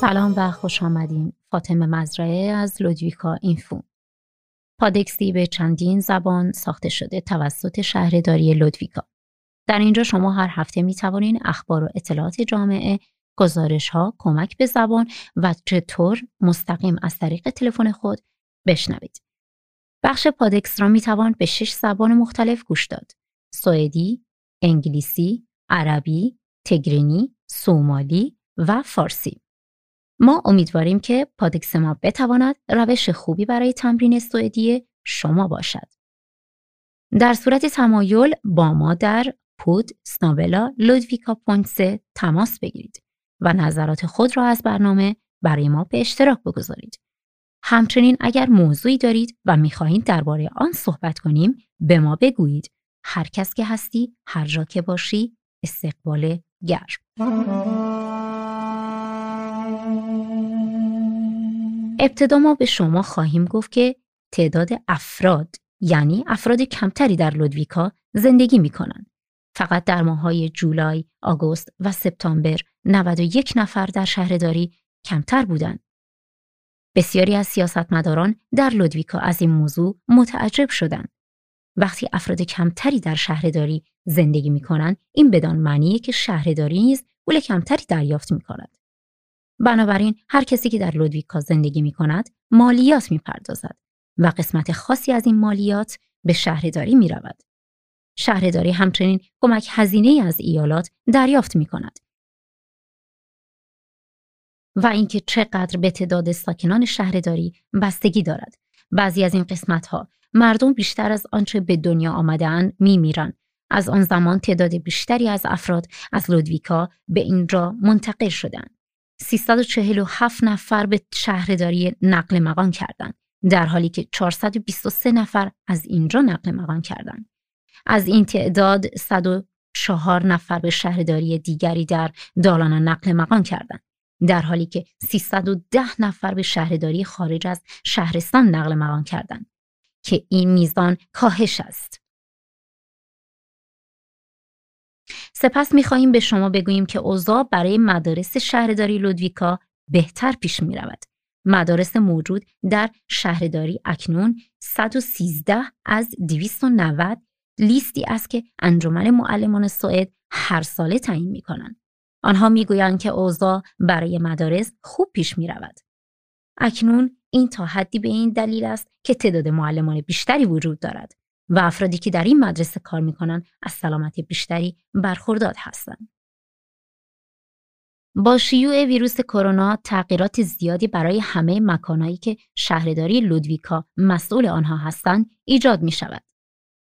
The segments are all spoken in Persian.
سلام و خوش آمدین. فاطمه مزرعه از لودویکا اینفو. پادکستی به چندین زبان ساخته شده توسط شهرداری لودویکا. در اینجا شما هر هفته می توانید اخبار و اطلاعات جامعه گزارش ها کمک به زبان و چطور مستقیم از طریق تلفن خود بشنوید. بخش پادکست را می توان به شش زبان مختلف گوش داد. سوئدی انگلیسی عربی تگرینی سومالی و فارسی. ما امیدواریم که پادکس ما بتواند روش خوبی برای تمرین سوئدی شما باشد. در صورت تمایل با ما در پود سنابلا لودویکا پونسه تماس بگیرید و نظرات خود را از برنامه برای ما به اشتراک بگذارید. همچنین اگر موضوعی دارید و می‌خواهید درباره آن صحبت کنیم به ما بگویید. هر کس که هستی هر جا که باشی استقبال گرم. ابتدا ما به شما خواهیم گفت که تعداد افراد یعنی افراد کمتری در لودویکا زندگی می کنند. فقط در ماهای جولای، آگوست و سپتامبر 91 نفر در شهرداری کمتر بودند. بسیاری از سیاستمداران در لودویکا از این موضوع متعجب شدند. وقتی افراد کمتری در شهرداری زندگی می کنند، این بدان معنیه که شهرداری نیز پول کمتری دریافت می کند. بنابراین هر کسی که در لودویکا زندگی می کند مالیات می پردازد و قسمت خاصی از این مالیات به شهرداری می رود. شهرداری همچنین کمک هزینه از ایالات دریافت می کند. و اینکه چقدر به تعداد ساکنان شهرداری بستگی دارد. بعضی از این قسمت ها مردم بیشتر از آنچه به دنیا آمدهاند می میرن. از آن زمان تعداد بیشتری از افراد از لودویکا به اینجا منتقل شدند. 347 نفر به شهرداری نقل مقام کردند در حالی که 423 نفر از اینجا نقل مقام کردند. از این تعداد 104 نفر به شهرداری دیگری در دالانا نقل مقام کردند در حالی که 310 نفر به شهرداری خارج از شهرستان نقل مقام کردند که این میزان کاهش است. سپس می‌خواهیم به شما بگوییم که اوضاع برای مدارس شهرداری لودویکا بهتر پیش می رود. مدارس موجود در شهرداری اکنون 113 از 290 لیستی است که انجمن معلمان سوئد هر ساله تعیین می کنند. آنها می‌گویند که اوضاع برای مدارس خوب پیش می رود. اکنون این تا حدی به این دلیل است که تعداد معلمان بیشتری وجود دارد و افرادی که در این مدرسه کار می‌کنن از سلامت بیشتری برخوردار هستند. با شیوع ویروس کرونا تغییرات زیادی برای همه مکانهایی که شهرداری لودویکا مسئول آنها هستند ایجاد می شود.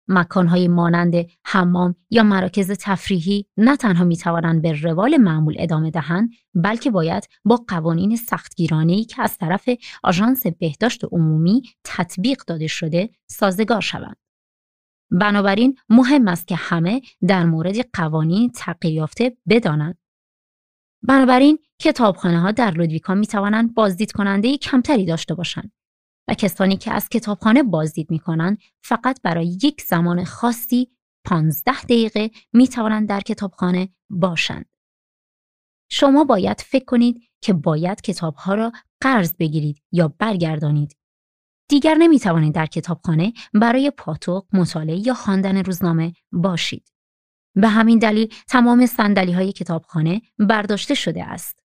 مکانهای مانند حمام یا مراکز تفریحی نه تنها می توانند به روال معمول ادامه دهند بلکه باید با قوانین سختگیرانه‌ای که از طرف آژانس بهداشت عمومی تطبیق داده شده سازگار شوند. بنابراین مهم است که همه در مورد قوانین تغییر یافته بدانند. بنابراین کتابخانه ها در لودویکا می توانند بازدید کننده کمتری داشته باشند و کسانی که از کتابخانه بازدید می کنند فقط برای یک زمان خاصی 15 دقیقه می توانند در کتابخانه باشند. شما باید فکر کنید که باید کتابها را قرض بگیرید یا برگردانید دیگر نمی توانید در کتابخانه برای پاتوق، مطالعه یا خواندن روزنامه باشید. به همین دلیل تمام سندلی های کتابخانه برداشته شده است.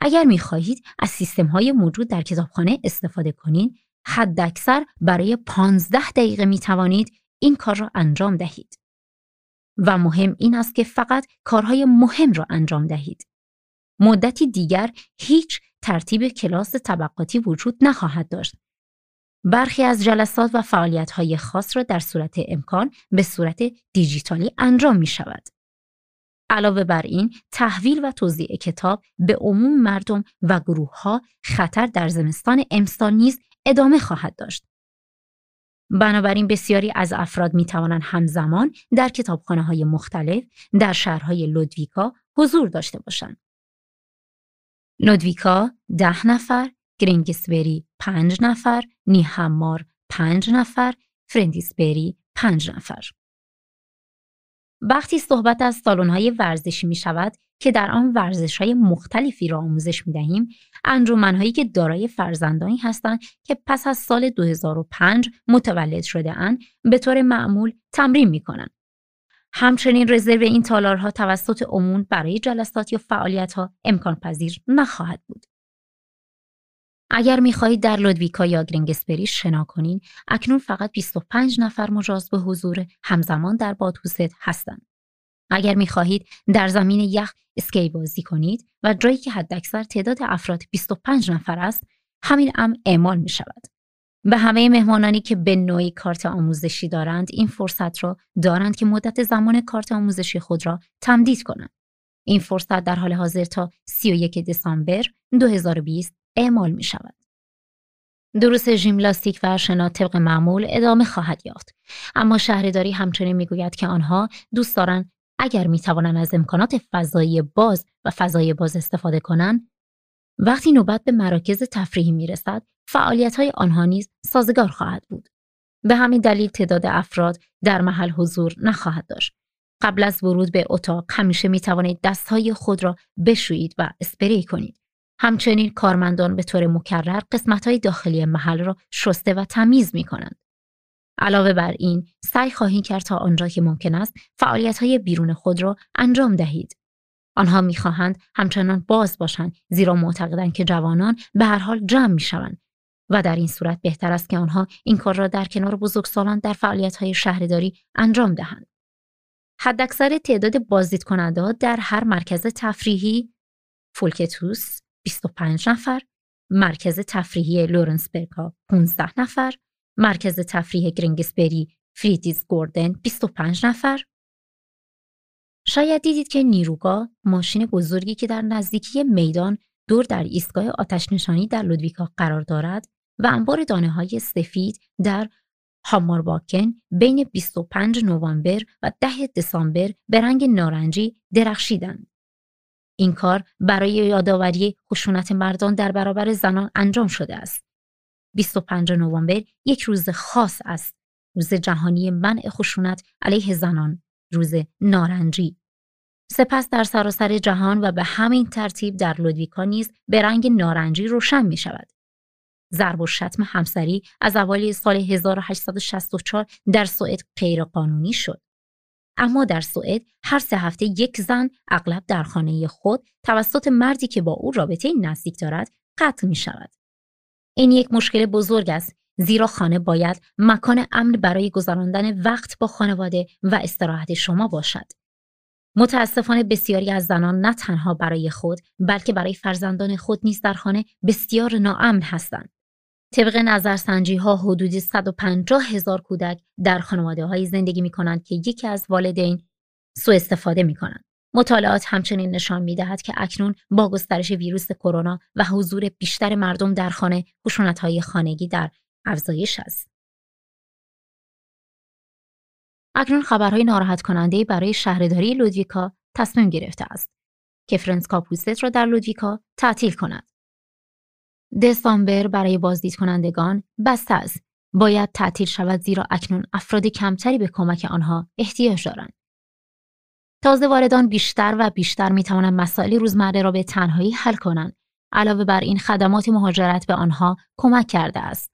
اگر می خواهید از سیستم های موجود در کتابخانه استفاده کنید، حداکثر برای 15 دقیقه می توانید این کار را انجام دهید. و مهم این است که فقط کارهای مهم را انجام دهید. مدتی دیگر هیچ ترتیب کلاس طبقاتی وجود نخواهد داشت برخی از جلسات و های خاص را در صورت امکان به صورت دیجیتالی انجام می شود. علاوه بر این، تحویل و توزیع کتاب به عموم مردم و گروه ها خطر در زمستان امسال نیز ادامه خواهد داشت. بنابراین بسیاری از افراد می توانند همزمان در کتابخانه های مختلف در شهرهای لودویکا حضور داشته باشند. لودویکا ده نفر، گرینگسبری پنج نفر، نیهمار پنج نفر، فرندیسبری پنج نفر. وقتی صحبت از سالن‌های ورزشی می شود که در آن ورزش های مختلفی را آموزش می دهیم، که دارای فرزندانی هستند که پس از سال 2005 متولد شده اند به طور معمول تمرین می کنند. همچنین رزرو این تالارها توسط عموم برای جلسات یا فعالیت ها امکان پذیر نخواهد بود. اگر می‌خواهید در لودویکا یا گرینگسبری شنا کنید اکنون فقط 25 نفر مجاز به حضور همزمان در بادهوست هستند اگر می‌خواهید در زمین یخ اسکی بازی کنید و جایی که حداکثر تعداد افراد 25 نفر است همین امر اعمال می شود. به همه مهمانانی که به نوعی کارت آموزشی دارند این فرصت را دارند که مدت زمان کارت آموزشی خود را تمدید کنند. این فرصت در حال حاضر تا 31 دسامبر 2020 اعمال می شود. دروس ژیمناستیک و شنا طبق معمول ادامه خواهد یافت. اما شهرداری همچنین می‌گوید که آنها دوست دارند اگر می توانند از امکانات فضایی باز و فضای باز استفاده کنند وقتی نوبت به مراکز تفریحی می رسد فعالیت های آنها نیز سازگار خواهد بود. به همین دلیل تعداد افراد در محل حضور نخواهد داشت. قبل از ورود به اتاق همیشه می توانید دستهای خود را بشویید و اسپری کنید. همچنین کارمندان به طور مکرر قسمت های داخلی محل را شسته و تمیز می کنند. علاوه بر این سعی خواهید کرد تا آنجا که ممکن است فعالیت های بیرون خود را انجام دهید. آنها می‌خواهند همچنان باز باشند زیرا معتقدند که جوانان به هر حال جمع می شوند و در این صورت بهتر است که آنها این کار را در کنار بزرگسالان در فعالیت های شهرداری انجام دهند. حداکثر تعداد بازدید کننده در هر مرکز تفریحی فولکتوس 25 نفر، مرکز تفریحی لورنس برکا 15 نفر، مرکز تفریح گرینگسبری فریدیز گوردن 25 نفر. شاید دیدید که نیروگاه ماشین بزرگی که در نزدیکی میدان دور در ایستگاه آتش نشانی در لودویکا قرار دارد و انبار دانه های سفید در هامارباکن بین 25 نوامبر و 10 دسامبر به رنگ نارنجی درخشیدند. این کار برای یادآوری خشونت مردان در برابر زنان انجام شده است. 25 نوامبر یک روز خاص است. روز جهانی منع خشونت علیه زنان، روز نارنجی. سپس در سراسر جهان و به همین ترتیب در لودویکا نیز به رنگ نارنجی روشن می شود. ضرب و شتم همسری از اوایل سال 1864 در سوئد غیرقانونی شد. اما در سوئد هر سه هفته یک زن اغلب در خانه خود توسط مردی که با او رابطه نزدیک دارد قتل می شود. این یک مشکل بزرگ است زیرا خانه باید مکان امن برای گذراندن وقت با خانواده و استراحت شما باشد. متاسفانه بسیاری از زنان نه تنها برای خود بلکه برای فرزندان خود نیز در خانه بسیار ناامن هستند. طبق نظرسنجی ها حدود 150 هزار کودک در خانواده های زندگی می کنند که یکی از والدین سوء استفاده می کنند. مطالعات همچنین نشان می دهد که اکنون با گسترش ویروس کرونا و حضور بیشتر مردم در خانه خشونت های خانگی در افزایش است. اکنون خبرهای ناراحت کننده برای شهرداری لودویکا تصمیم گرفته است که فرنس کاپوست را در لودویکا تعطیل کند. دسامبر برای بازدید کنندگان بسته است. باید تعطیل شود زیرا اکنون افراد کمتری به کمک آنها احتیاج دارند. تازه واردان بیشتر و بیشتر می توانند مسائل روزمره را به تنهایی حل کنند. علاوه بر این خدمات مهاجرت به آنها کمک کرده است.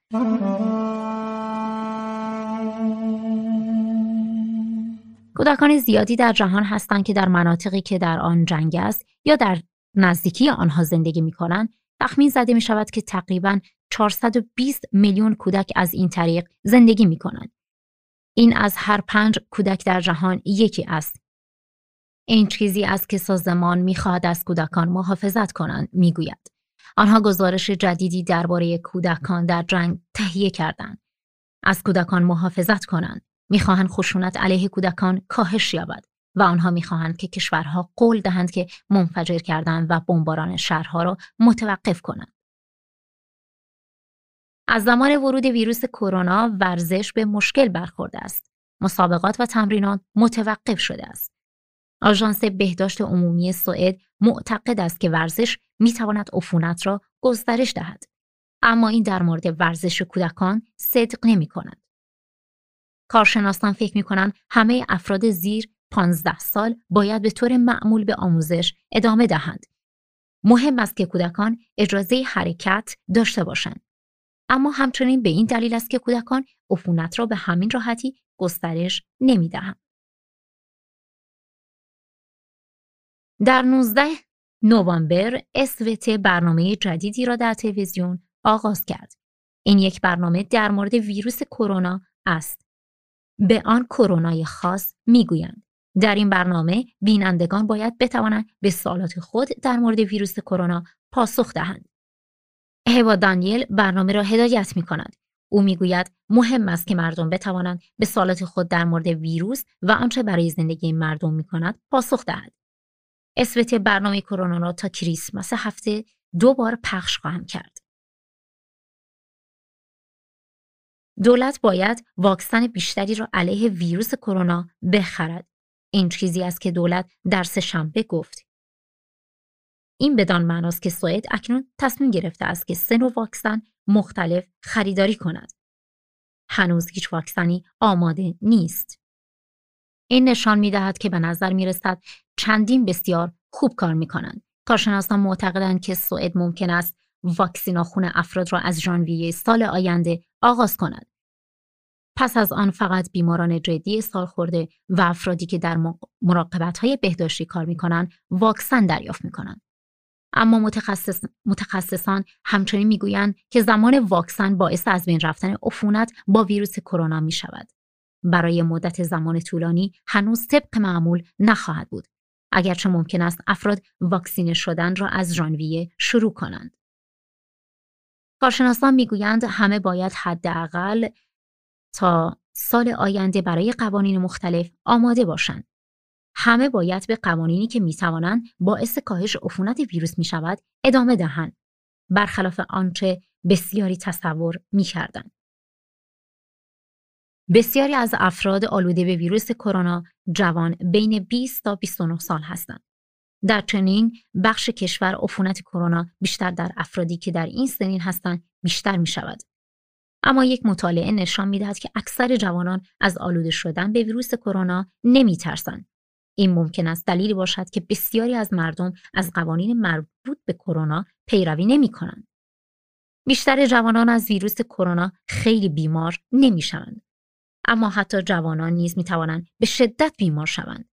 کودکان زیادی در جهان هستند که در مناطقی که در آن جنگ است یا در نزدیکی آنها زندگی می کنند تخمین زده می شود که تقریبا 420 میلیون کودک از این طریق زندگی می کنند. این از هر پنج کودک در جهان یکی است. این چیزی است که سازمان می خواهد از کودکان محافظت کنند می گوید. آنها گزارش جدیدی درباره کودکان در جنگ تهیه کردند. از کودکان محافظت کنند. می‌خواهند خشونت علیه کودکان کاهش یابد. و آنها می‌خواهند که کشورها قول دهند که منفجر کردن و بمباران شهرها را متوقف کنند. از زمان ورود ویروس کرونا ورزش به مشکل برخورده است. مسابقات و تمرینات متوقف شده است. آژانس بهداشت عمومی سوئد معتقد است که ورزش می‌تواند عفونت را گسترش دهد. اما این در مورد ورزش کودکان صدق نمی کند. کارشناسان فکر می کنند همه افراد زیر 15 سال باید به طور معمول به آموزش ادامه دهند. مهم است که کودکان اجازه حرکت داشته باشند. اما همچنین به این دلیل است که کودکان عفونت را به همین راحتی گسترش نمی دهند. در 19 نوامبر اسوت برنامه جدیدی را در تلویزیون آغاز کرد. این یک برنامه در مورد ویروس کرونا است. به آن کرونای خاص می‌گویند. در این برنامه بینندگان باید بتوانند به سوالات خود در مورد ویروس کرونا پاسخ دهند. هوا دانیل برنامه را هدایت می کند. او می‌گوید مهم است که مردم بتوانند به سوالات خود در مورد ویروس و آنچه برای زندگی مردم می کند پاسخ دهد. اسوت برنامه کرونا را تا کریسمس هفته دو بار پخش خواهم کرد. دولت باید واکسن بیشتری را علیه ویروس کرونا بخرد. این چیزی است که دولت در سه شنبه گفت. این بدان معناست که سوئد اکنون تصمیم گرفته است که سه نوع واکسن مختلف خریداری کند. هنوز هیچ واکسنی آماده نیست. این نشان می دهد که به نظر می رسد چندین بسیار خوب کار می کنند. کارشناسان معتقدند که سوئد ممکن است واکسیناخون افراد را از ژانویه سال آینده آغاز کند. پس از آن فقط بیماران جدی سال خورده و افرادی که در مراقبت های بهداشتی کار می کنند واکسن دریافت می کنند. اما متخصص، متخصصان همچنین می‌گویند که زمان واکسن باعث از بین رفتن عفونت با ویروس کرونا می شود. برای مدت زمان طولانی هنوز طبق معمول نخواهد بود. اگرچه ممکن است افراد واکسینه شدن را از ژانویه شروع کنند. کارشناسان می‌گویند همه باید حداقل تا سال آینده برای قوانین مختلف آماده باشند. همه باید به قوانینی که می‌توانند باعث کاهش عفونت ویروس می شود ادامه دهند. برخلاف آنچه بسیاری تصور می‌کردند. بسیاری از افراد آلوده به ویروس کرونا جوان بین 20 تا 29 سال هستند. در چنین بخش کشور عفونت کرونا بیشتر در افرادی که در این سنین هستند بیشتر می شود. اما یک مطالعه نشان می دهد که اکثر جوانان از آلوده شدن به ویروس کرونا نمی ترسند. این ممکن است دلیلی باشد که بسیاری از مردم از قوانین مربوط به کرونا پیروی نمی کنند. بیشتر جوانان از ویروس کرونا خیلی بیمار نمی شوند. اما حتی جوانان نیز می توانند به شدت بیمار شوند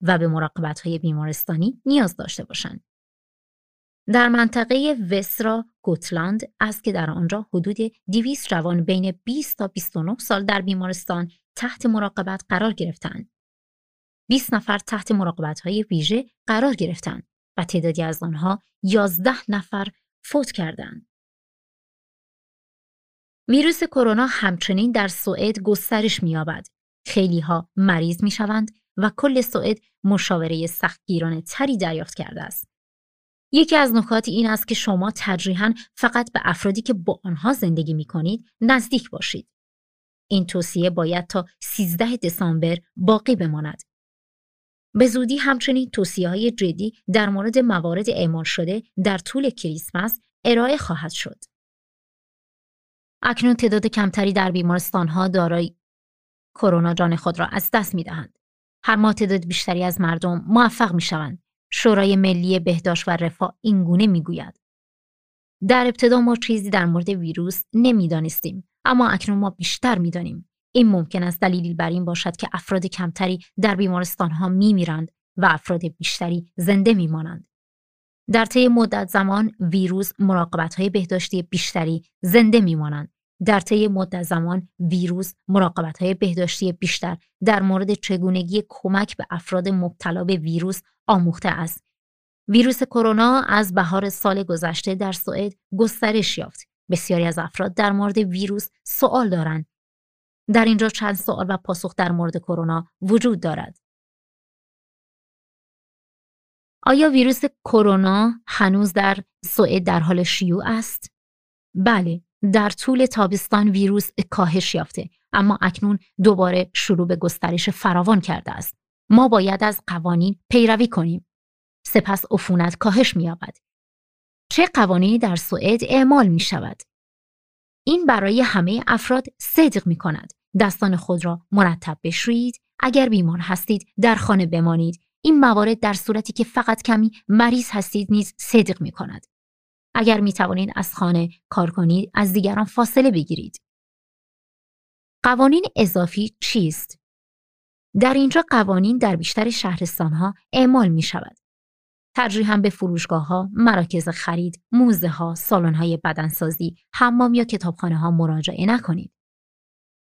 و به مراقبت های بیمارستانی نیاز داشته باشند. در منطقه وسرا گوتلاند است که در آنجا حدود 200 جوان بین 20 تا 29 سال در بیمارستان تحت مراقبت قرار گرفتند. 20 نفر تحت مراقبت های ویژه قرار گرفتند و تعدادی از آنها 11 نفر فوت کردند. ویروس کرونا همچنین در سوئد گسترش می‌یابد. خیلی ها مریض می شوند و کل سوئد مشاوره سختگیرانه تری دریافت کرده است. یکی از نکات این است که شما تجریحا فقط به افرادی که با آنها زندگی می کنید نزدیک باشید. این توصیه باید تا 13 دسامبر باقی بماند. به زودی همچنین توصیه های جدی در مورد موارد اعمال شده در طول کریسمس ارائه خواهد شد. اکنون تعداد کمتری در بیمارستان ها دارای کرونا جان خود را از دست می دهند. هر ماه تعداد بیشتری از مردم موفق می شوند. شورای ملی بهداشت و رفاه اینگونه می گوید. در ابتدا ما چیزی در مورد ویروس نمی‌دانستیم اما اکنون ما بیشتر می‌دانیم این ممکن است دلیلی بر این باشد که افراد کمتری در بیمارستان ها می میرند و افراد بیشتری زنده می مانند. در طی مدت زمان ویروس مراقبت های بهداشتی بیشتری زنده می مانند. در طی مدت زمان ویروس مراقبت های بهداشتی بیشتر در مورد چگونگی کمک به افراد مبتلا به ویروس آموخته است. ویروس کرونا از بهار سال گذشته در سوئد گسترش یافت. بسیاری از افراد در مورد ویروس سوال دارند در اینجا چند سوال و پاسخ در مورد کرونا وجود دارد. آیا ویروس کرونا هنوز در سوئد در حال شیوع است؟ بله، در طول تابستان ویروس کاهش یافته اما اکنون دوباره شروع به گسترش فراوان کرده است. ما باید از قوانین پیروی کنیم. سپس عفونت کاهش می‌یابد. چه قوانینی در سوئد اعمال می شود؟ این برای همه افراد صدق می کند. دستان خود را مرتب بشویید، اگر بیمار هستید در خانه بمانید این موارد در صورتی که فقط کمی مریض هستید نیز صدق می کند. اگر می توانید از خانه کار کنید از دیگران فاصله بگیرید. قوانین اضافی چیست؟ در اینجا قوانین در بیشتر شهرستانها اعمال می شود. ترجیحاً به فروشگاه ها، مراکز خرید، موزه ها، سالن های بدنسازی، حمام یا کتابخانه ها مراجعه نکنید.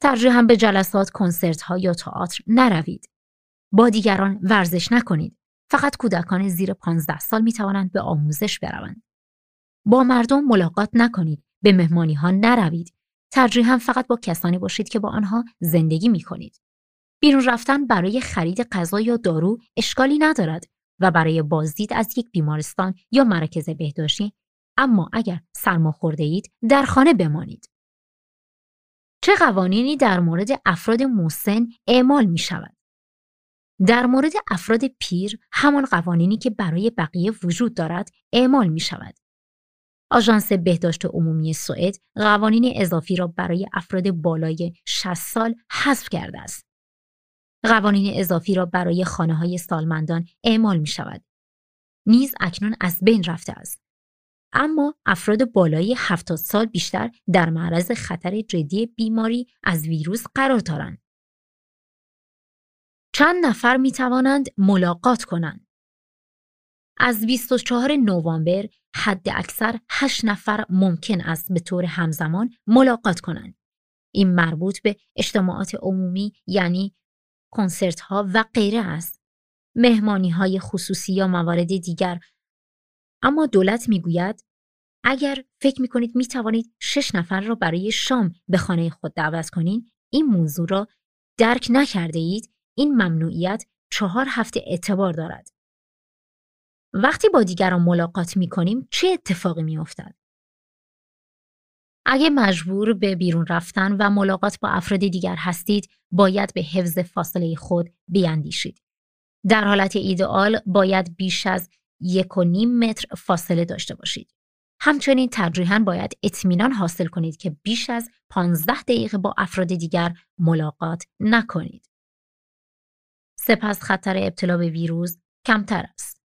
ترجیحاً به جلسات، کنسرت ها یا تئاتر نروید. با دیگران ورزش نکنید. فقط کودکان زیر 15 سال می توانند به آموزش بروند. با مردم ملاقات نکنید. به مهمانی ها نروید. ترجیحاً فقط با کسانی باشید که با آنها زندگی می کنید. بیرون رفتن برای خرید غذا یا دارو اشکالی ندارد و برای بازدید از یک بیمارستان یا مرکز بهداشتی اما اگر سرما خورده اید در خانه بمانید. چه قوانینی در مورد افراد مسن اعمال می شود؟ در مورد افراد پیر همان قوانینی که برای بقیه وجود دارد اعمال می شود. آژانس بهداشت عمومی سوئد قوانین اضافی را برای افراد بالای 60 سال حذف کرده است. قوانین اضافی را برای خانه های سالمندان اعمال می شود. نیز اکنون از بین رفته است. اما افراد بالای 70 سال بیشتر در معرض خطر جدی بیماری از ویروس قرار دارند. چند نفر می توانند ملاقات کنند. از 24 نوامبر حد اکثر 8 نفر ممکن است به طور همزمان ملاقات کنند. این مربوط به اجتماعات عمومی یعنی کنسرت ها و غیره است. مهمانی های خصوصی یا موارد دیگر. اما دولت می‌گوید اگر فکر می کنید می توانید شش نفر را برای شام به خانه خود دعوت کنید این موضوع را درک نکرده اید این ممنوعیت چهار هفته اعتبار دارد. وقتی با دیگران ملاقات می کنیم چه اتفاقی می افتد؟ اگه مجبور به بیرون رفتن و ملاقات با افراد دیگر هستید باید به حفظ فاصله خود بیاندیشید. در حالت ایدئال باید بیش از یک و نیم متر فاصله داشته باشید. همچنین ترجیحاً باید اطمینان حاصل کنید که بیش از 15 دقیقه با افراد دیگر ملاقات نکنید. سپس خطر ابتلا به ویروس کمتر است.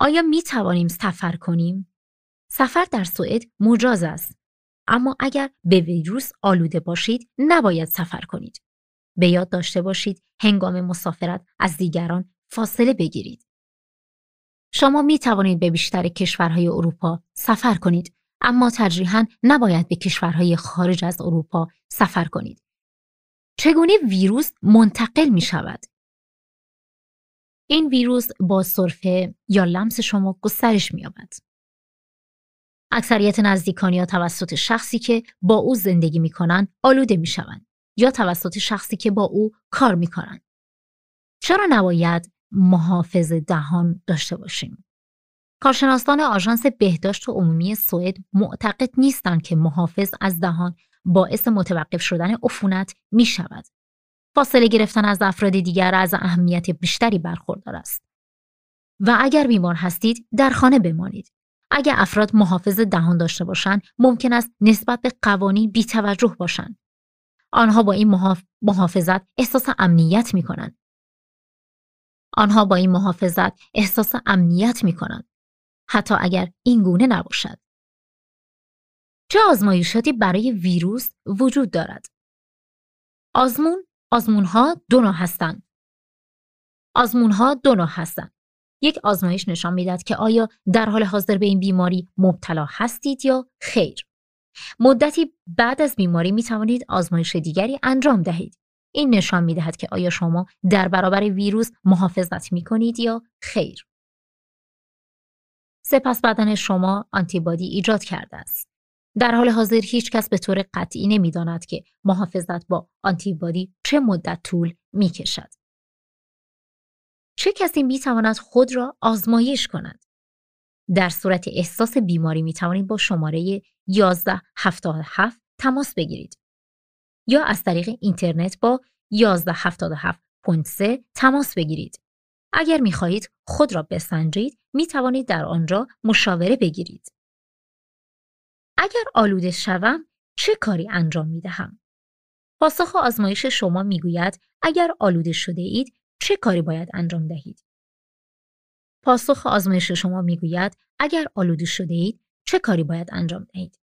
آیا می توانیم سفر کنیم؟ سفر در سوئد مجاز است. اما اگر به ویروس آلوده باشید نباید سفر کنید. به یاد داشته باشید هنگام مسافرت از دیگران فاصله بگیرید. شما می توانید به بیشتر کشورهای اروپا سفر کنید اما ترجیحاً نباید به کشورهای خارج از اروپا سفر کنید. چگونه ویروس منتقل می شود؟ این ویروس با سرفه یا لمس شما گسترش می یابد. اکثریت نزدیکان یا توسط شخصی که با او زندگی می کنند آلوده می شوند یا توسط شخصی که با او کار می کنند. چرا نباید محافظ دهان داشته باشیم؟ کارشناسان آژانس بهداشت عمومی سوئد معتقد نیستند که محافظ از دهان باعث متوقف شدن عفونت می شود. فاصله گرفتن از افراد دیگر از اهمیت بیشتری برخوردار است. و اگر بیمار هستید در خانه بمانید. اگر افراد محافظ دهان داشته باشند ممکن است نسبت به قوانین بیتوجه باشند. آنها با این محافظت احساس امنیت می کنند. آنها با این محافظت احساس امنیت می کنند. حتی اگر این گونه نباشد. چه آزمایشاتی برای ویروس وجود دارد؟ آزمون آزمون ها دو نوع هستند. آزمون ها دو نوع هستند. یک آزمایش نشان می‌دهد که آیا در حال حاضر به این بیماری مبتلا هستید یا خیر. مدتی بعد از بیماری می توانید آزمایش دیگری انجام دهید. این نشان می دهد که آیا شما در برابر ویروس محافظت می کنید یا خیر. سپس بدن شما آنتیبادی ایجاد کرده است. در حال حاضر هیچ کس به طور قطعی نمی‌داند که محافظت با آنتیبادی چه مدت طول می کشد. چه کسی می تواند خود را آزمایش کند؟ در صورت احساس بیماری می توانید با شماره 1177 تماس بگیرید یا از طریق اینترنت با 1177.3 تماس بگیرید. اگر می خواهید خود را بسنجید می توانید در آنجا مشاوره بگیرید. اگر آلوده شوم چه کاری انجام می دهم؟ پاسخ آزمایش شما می‌گوید اگر آلوده شده اید چه کاری باید انجام دهید؟ پاسخ آزمایش شما می‌گوید اگر آلوده شده اید چه کاری باید انجام دهید؟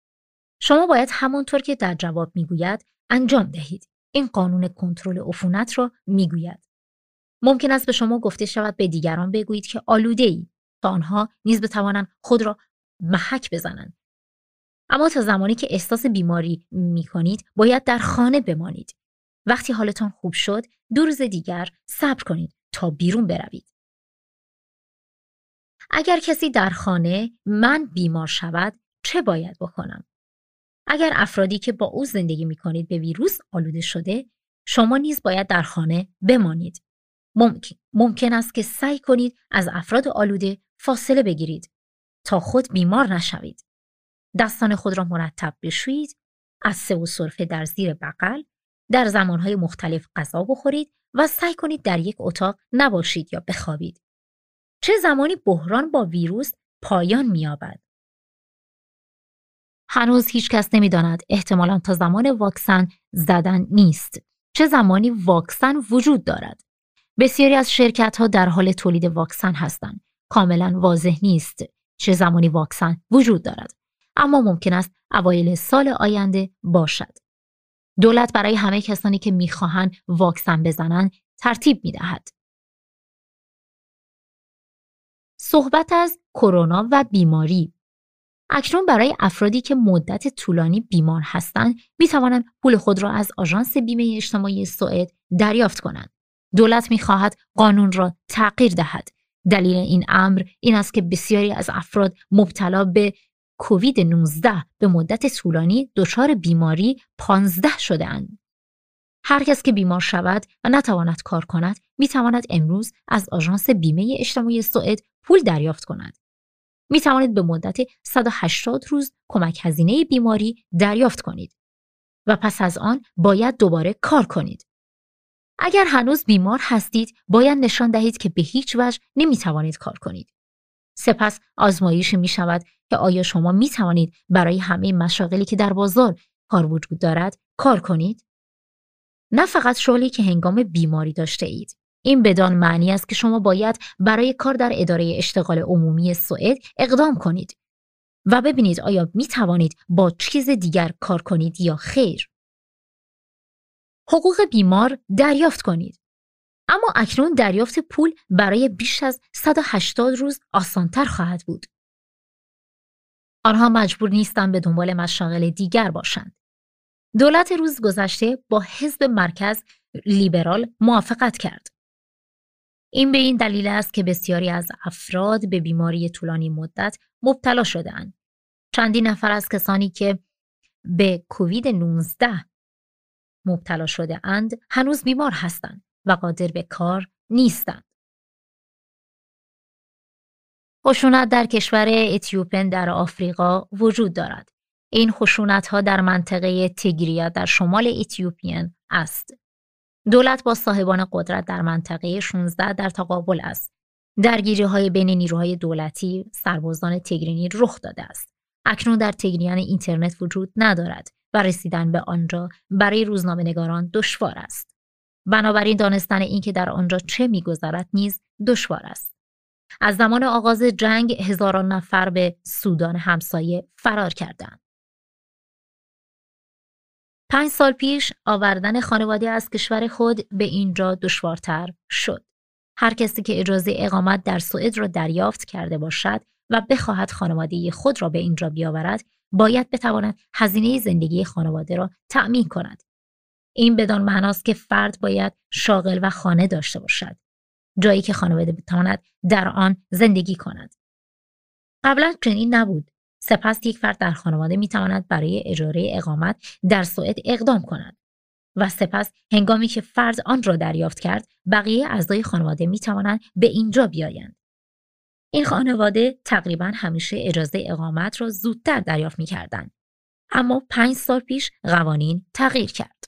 شما باید همانطور که در جواب می‌گوید انجام دهید. این قانون کنترل عفونت را می‌گوید. ممکن است به شما گفته شود به دیگران بگویید که آلوده ای تا آنها نیز بتوانند خود را محک بزنند. اما تا زمانی که احساس بیماری می کنید باید در خانه بمانید. وقتی حالتان خوب شد دو روز دیگر صبر کنید تا بیرون بروید. اگر کسی در خانه من بیمار شود چه باید بکنم؟ اگر افرادی که با او زندگی می کنید به ویروس آلوده شده شما نیز باید در خانه بمانید. ممکن, ممکن است که سعی کنید از افراد آلوده فاصله بگیرید تا خود بیمار نشوید. دستان خود را مرتب بشویید، از سه و صرفه در زیر بغل، در زمانهای مختلف غذا بخورید و سعی کنید در یک اتاق نباشید یا بخوابید. چه زمانی بحران با ویروس پایان می‌یابد؟ هنوز هیچ کس نمی‌داند احتمالا تا زمان واکسن زدن نیست. چه زمانی واکسن وجود دارد؟ بسیاری از شرکت ها در حال تولید واکسن هستند. کاملا واضح نیست چه زمانی واکسن وجود دارد. اما ممکن است اوایل سال آینده باشد. دولت برای همه کسانی که می‌خواهند واکسن بزنند ترتیب می‌دهد. صحبت از کرونا و بیماری اکنون برای افرادی که مدت طولانی بیمار هستند می توانند پول خود را از آژانس بیمه اجتماعی سوئد دریافت کنند. دولت می خواهد قانون را تغییر دهد. دلیل این امر این است که بسیاری از افراد مبتلا به کووید 19 به مدت طولانی دچار بیماری 15 شده اند. هر کس که بیمار شود و نتواند کار کند می تواند امروز از آژانس بیمه اجتماعی سوئد پول دریافت کند. می توانید به مدت 180 روز کمک هزینه بیماری دریافت کنید و پس از آن باید دوباره کار کنید. اگر هنوز بیمار هستید باید نشان دهید که به هیچ وجه نمی توانید کار کنید. سپس آزمایش می شود که آیا شما می توانید برای همه مشاغلی که در بازار کار وجود دارد کار کنید؟ نه فقط شغلی که هنگام بیماری داشته اید. این بدان معنی است که شما باید برای کار در اداره اشتغال عمومی سوئد اقدام کنید و ببینید آیا می توانید با چیز دیگر کار کنید یا خیر. حقوق بیمار دریافت کنید. اما اکنون دریافت پول برای بیش از 180 روز آسانتر خواهد بود. آنها مجبور نیستند به دنبال مشاغل دیگر باشند. دولت روز گذشته با حزب مرکز لیبرال موافقت کرد. این به این دلیل است که بسیاری از افراد به بیماری طولانی مدت مبتلا شدهاند. چندین نفر از کسانی که به کووید 19 مبتلا شده اند هنوز بیمار هستند و قادر به کار نیستند. خشونت در کشور اتیوپن در آفریقا وجود دارد. این خشونت ها در منطقه تگریا در شمال اتیوپین است. دولت با صاحبان قدرت در منطقه 16 در تقابل است. درگیری های بین نیروهای دولتی سربازان تگرینی رخ داده است. اکنون در تگریان اینترنت وجود ندارد و رسیدن به آنجا برای روزنامه نگاران دشوار است. بنابراین دانستن اینکه در آنجا چه میگذرد نیز دشوار است. از زمان آغاز جنگ هزاران نفر به سودان همسایه فرار کردند. پنج سال پیش آوردن خانواده از کشور خود به اینجا دشوارتر شد. هر کسی که اجازه اقامت در سوئد را دریافت کرده باشد و بخواهد خانواده خود را به اینجا بیاورد باید بتواند هزینه زندگی خانواده را تأمین کند. این بدان معناست که فرد باید شاغل و خانه داشته باشد. جایی که خانواده بتواند در آن زندگی کند. قبلا چنین نبود. سپس یک فرد در خانواده می تواند برای اجاره اقامت در سوئد اقدام کند و سپس هنگامی که فرد آن را دریافت کرد بقیه اعضای خانواده می توانند به اینجا بیایند این خانواده تقریبا همیشه اجازه اقامت را زودتر دریافت می کردن. اما پنج سال پیش قوانین تغییر کرد.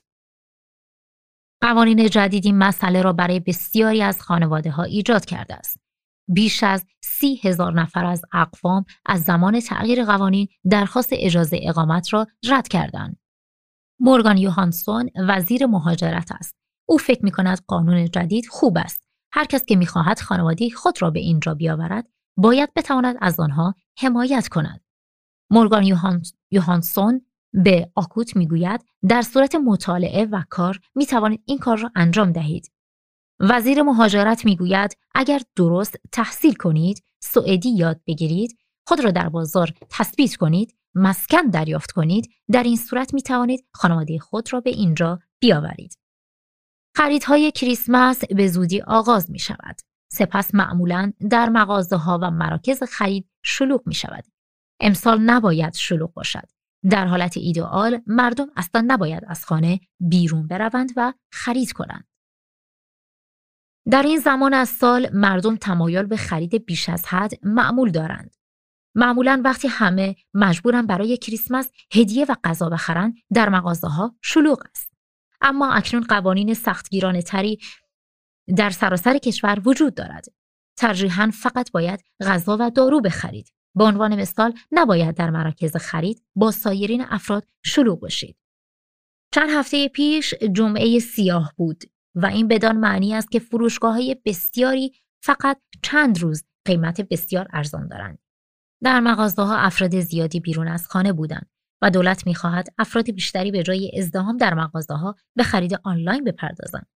قوانین جدیدی مسئله را برای بسیاری از خانواده ها ایجاد کرده است. بیش از سی هزار نفر از اقوام از زمان تغییر قوانین درخواست اجازه اقامت را رد کردند. مورگان یوهانسون وزیر مهاجرت است. او فکر می کند قانون جدید خوب است. هر کس که می‌خواهد خانواده خود را به اینجا بیاورد باید بتواند از آنها حمایت کند. مورگان یوهانسون به آکوت می‌گوید در صورت مطالعه و کار می توانید این کار را انجام دهید. وزیر مهاجرت می‌گوید اگر درست تحصیل کنید، سوئدی یاد بگیرید، خود را در بازار تثبیت کنید، مسکن دریافت کنید، در این صورت می توانید خانواده خود را به اینجا بیاورید. خریدهای کریسمس به زودی آغاز می شود. سپس معمولا در مغازه ها و مراکز خرید شلوغ می شود. امسال نباید شلوغ باشد. در حالت ایدئال مردم اصلا نباید از خانه بیرون بروند و خرید کنند. در این زمان از سال مردم تمایل به خرید بیش از حد معمول دارند. معمولا وقتی همه مجبورن برای کریسمس هدیه و غذا بخرند در مغازه ها شلوغ است. اما اکنون قوانین سختگیرانه تری در سراسر کشور وجود دارد. ترجیحاً فقط باید غذا و دارو بخرید. به عنوان مثال نباید در مراکز خرید با سایرین افراد شلوغ باشید. چند هفته پیش جمعه سیاه بود و این بدان معنی است که فروشگاه های بسیاری فقط چند روز قیمت بسیار ارزان دارند. در مغازه ها افراد زیادی بیرون از خانه بودند و دولت می‌خواهد افراد بیشتری به جای ازدهام در مغازه ها به خرید آنلاین بپردازند.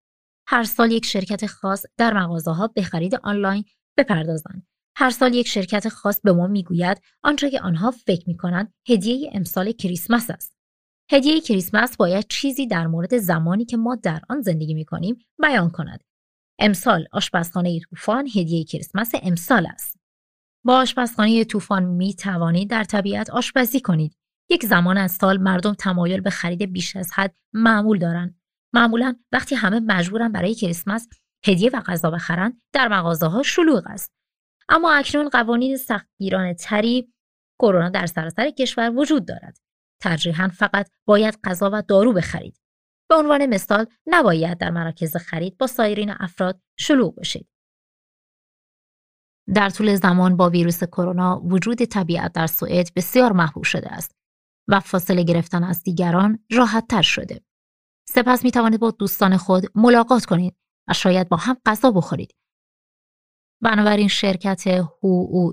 هر سال یک شرکت خاص در مغازه ها به خرید آنلاین بپردازند. هر سال یک شرکت خاص به ما می‌گوید آنچه که آنها فکر می کنند هدیه امسال کریسمس است. هدیه کریسمس باید چیزی در مورد زمانی که ما در آن زندگی می کنیم بیان کند. امسال آشپزخانه طوفان هدیه کریسمس امسال است. با آشپزخانه طوفان می توانید در طبیعت آشپزی کنید. یک زمان از سال مردم تمایل به خرید بیش از حد معمول دارند. معمولا وقتی همه مجبورن برای کریسمس هدیه و غذا بخرند در مغازه ها شلوغ است. اما اکنون قوانین سختگیرانه تری کرونا در سراسر کشور وجود دارد. ترجیحاً فقط باید غذا و دارو بخرید. به عنوان مثال نباید در مراکز خرید با سایرین افراد شلوغ بشید. در طول زمان با ویروس کرونا وجود طبیعت در سوئد بسیار محبوب شده است و فاصله گرفتن از دیگران راحت تر شده. سپس می توانید با دوستان خود ملاقات کنید و شاید با هم غذا بخورید. بنابراین شرکت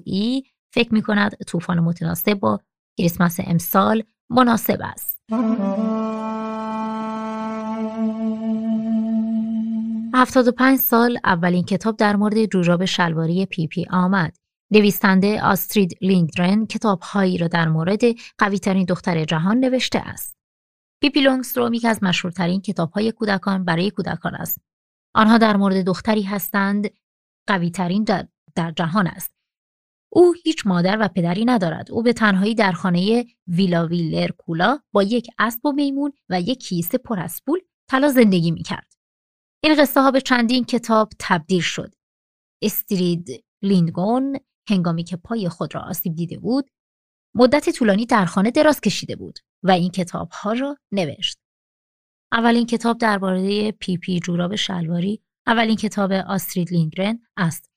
ای فکر می کند طوفان متناسب با کریسمس امسال مناسب است. هفتاد و پنج سال اولین کتاب در مورد جوراب شلواری پی پی آمد. نویسنده آسترید لینگرن کتابهایی را در مورد قویترین دختر جهان نوشته است. پیپی لونگستروم یکی از مشهورترین کتابهای کودکان برای کودکان است. آنها در مورد دختری هستند قویترین در, در جهان است. او هیچ مادر و پدری ندارد. او به تنهایی در خانه ویلا ویلر کولا با یک اسب و میمون و یک کیسه پر از پول طلا زندگی می کرد. این قصه ها به چندین کتاب تبدیل شد. استرید لیندگون هنگامی که پای خود را آسیب دیده بود مدت طولانی در خانه دراز کشیده بود و این کتاب ها را نوشت. اولین کتاب درباره پی پی جوراب شلواری اولین کتاب آسترید لینگرن است.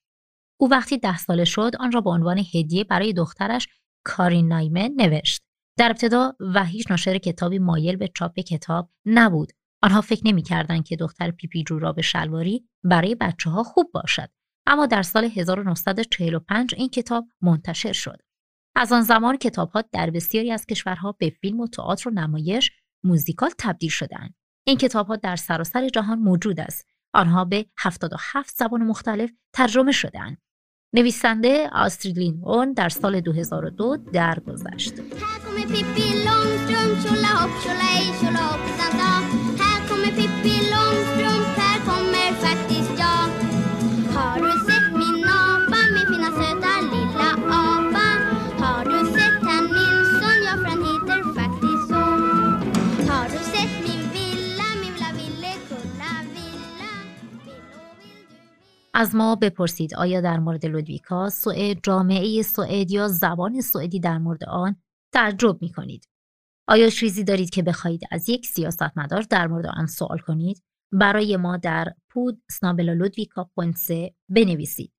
او وقتی ده ساله شد آن را به عنوان هدیه برای دخترش کارین نایمن نوشت. در ابتدا و هیچ ناشر کتابی مایل به چاپ کتاب نبود. آنها فکر نمی‌کردند که دختر پیپی جوراب شلواری برای بچه ها خوب باشد. اما در سال 1945 این کتاب منتشر شد. از آن زمان کتاب ها در بسیاری از کشورها به فیلم و تئاتر و نمایش موزیکال تبدیل شدند. این کتاب ها در سراسر جهان موجود است. آنها به 77 زبان مختلف ترجمه شدهاند. نویسنده آسترید اون در سال 2002 درگذشت. از ما بپرسید آیا در مورد لودویکا سوئد جامعه سوئد یا زبان سوئدی در مورد آن تعجب می کنید؟ آیا چیزی دارید که بخواهید از یک سیاستمدار در مورد آن سوال کنید؟ برای ما در پود سنابلا لودویکا پونسه بنویسید.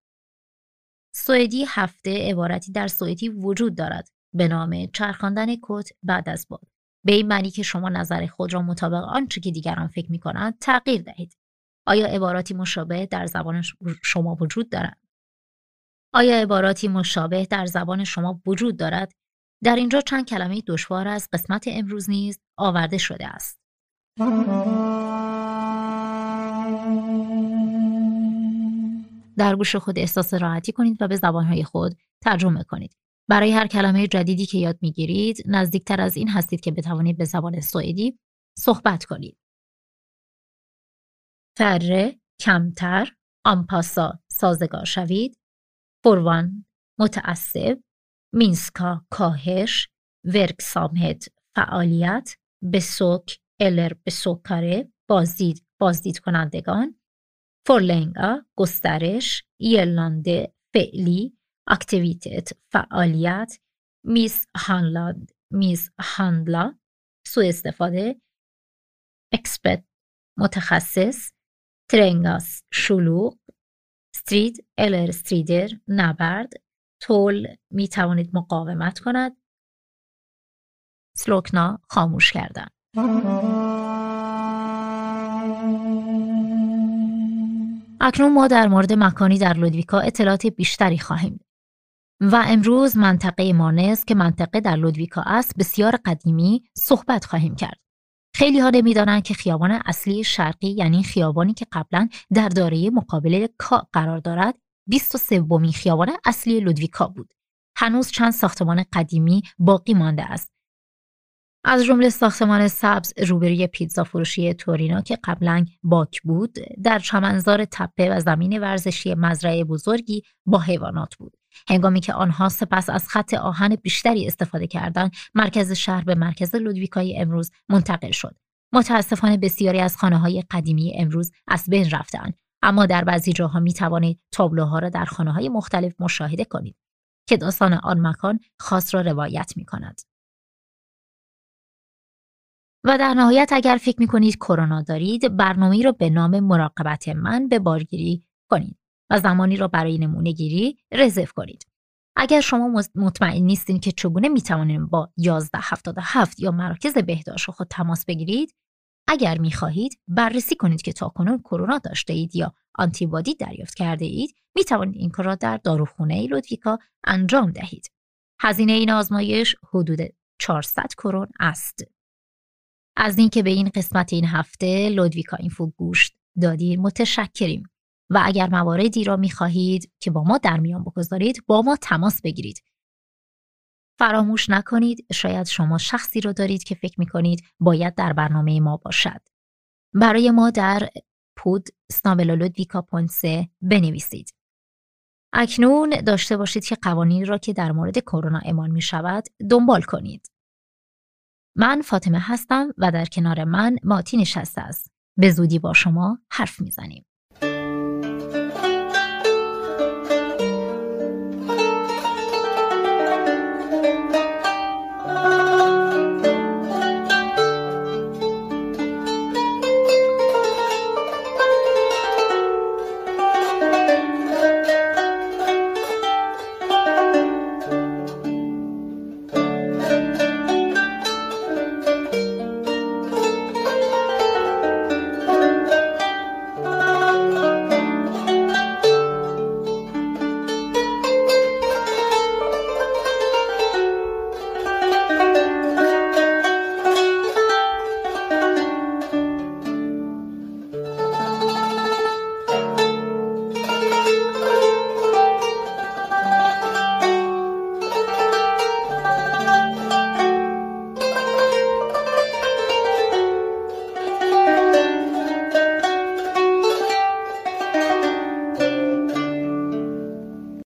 سوئدی هفته عبارتی در سوئدی وجود دارد به نام چرخاندن کت بعد از باد. به این معنی که شما نظر خود را مطابق آنچه که دیگران فکر می کنند تغییر دهید. آیا عباراتی مشابه در زبان شما وجود دارد؟ آیا عباراتی مشابه در زبان شما وجود دارد؟ در اینجا چند کلمه دشوار از قسمت امروز نیز آورده شده است. در گوش خود احساس راحتی کنید و به زبانهای خود ترجمه کنید. برای هر کلمه جدیدی که یاد می‌گیرید نزدیکتر از این هستید که بتوانید به زبان سوئدی صحبت کنید. فره کمتر آمپاسا سازگار شوید فوروان متعصب مینسکا کاهش ورکسامهت فعالیت بسوک الر بسوکاره بازدید بازدید کنندگان فورلنگا گسترش یلانده فعلی اکتیویتت فعالیت میس هانلاند میس هانلا سوء استفاده اکسپت متخصص ترنگاس شلوغ استرید الر استریدر نبرد تول می توانید مقاومت کند. سلوکنا خاموش کردن. اکنون ما در مورد مکانی در لودویکا اطلاعات بیشتری خواهیم و امروز منطقه مانس که منطقه در لودویکا است بسیار قدیمی صحبت خواهیم کرد. خیلی ها نمی‌دانند که خیابان اصلی شرقی یعنی خیابانی که قبلا در داره مقابل کا قرار دارد 23 سومین خیابان اصلی لودویکا بود. هنوز چند ساختمان قدیمی باقی مانده است از جمله ساختمان سبز روبروی پیتزا فروشی تورینا که قبلا باک بود در چمنزار تپه و زمین ورزشی مزرعه بزرگی با حیوانات بود هنگامی که آنها سپس از خط آهن بیشتری استفاده کردند مرکز شهر به مرکز لودویکای امروز منتقل شد متاسفانه بسیاری از خانه های قدیمی امروز از بین رفتند اما در بعضی جاها می توانید تابلوها را در خانه های مختلف مشاهده کنید که داستان آن مکان خاص را روایت می کند. و در نهایت اگر فکر می کنید کرونا دارید برنامه را به نام مراقبت من به بارگیری کنید و زمانی را برای نمونه گیری رزرو کنید. اگر شما مطمئن نیستین که چگونه می توانید با 1177 یا مراکز بهداشت خود تماس بگیرید اگر می خواهید بررسی کنید که تاکنون کرونا داشته اید یا آنتیبادی دریافت کرده اید می توانید این کار را در داروخانه لودویکا انجام دهید. هزینه این آزمایش حدود 400 کرون است. از اینکه به این قسمت این هفته لودویکا اینفو گوش دادید متشکریم و اگر مواردی را می خواهید که با ما در میان بگذارید با ما تماس بگیرید. فراموش نکنید شاید شما شخصی را دارید که فکر می کنید باید در برنامه ما باشد. برای ما در پود سنابلا لودویکا پونسه بنویسید. اکنون داشته باشید که قوانین را که در مورد کرونا اعمال می شود دنبال کنید. من فاطمه هستم و در کنار من ماتی نشسته است. به زودی با شما حرف می‌زنیم.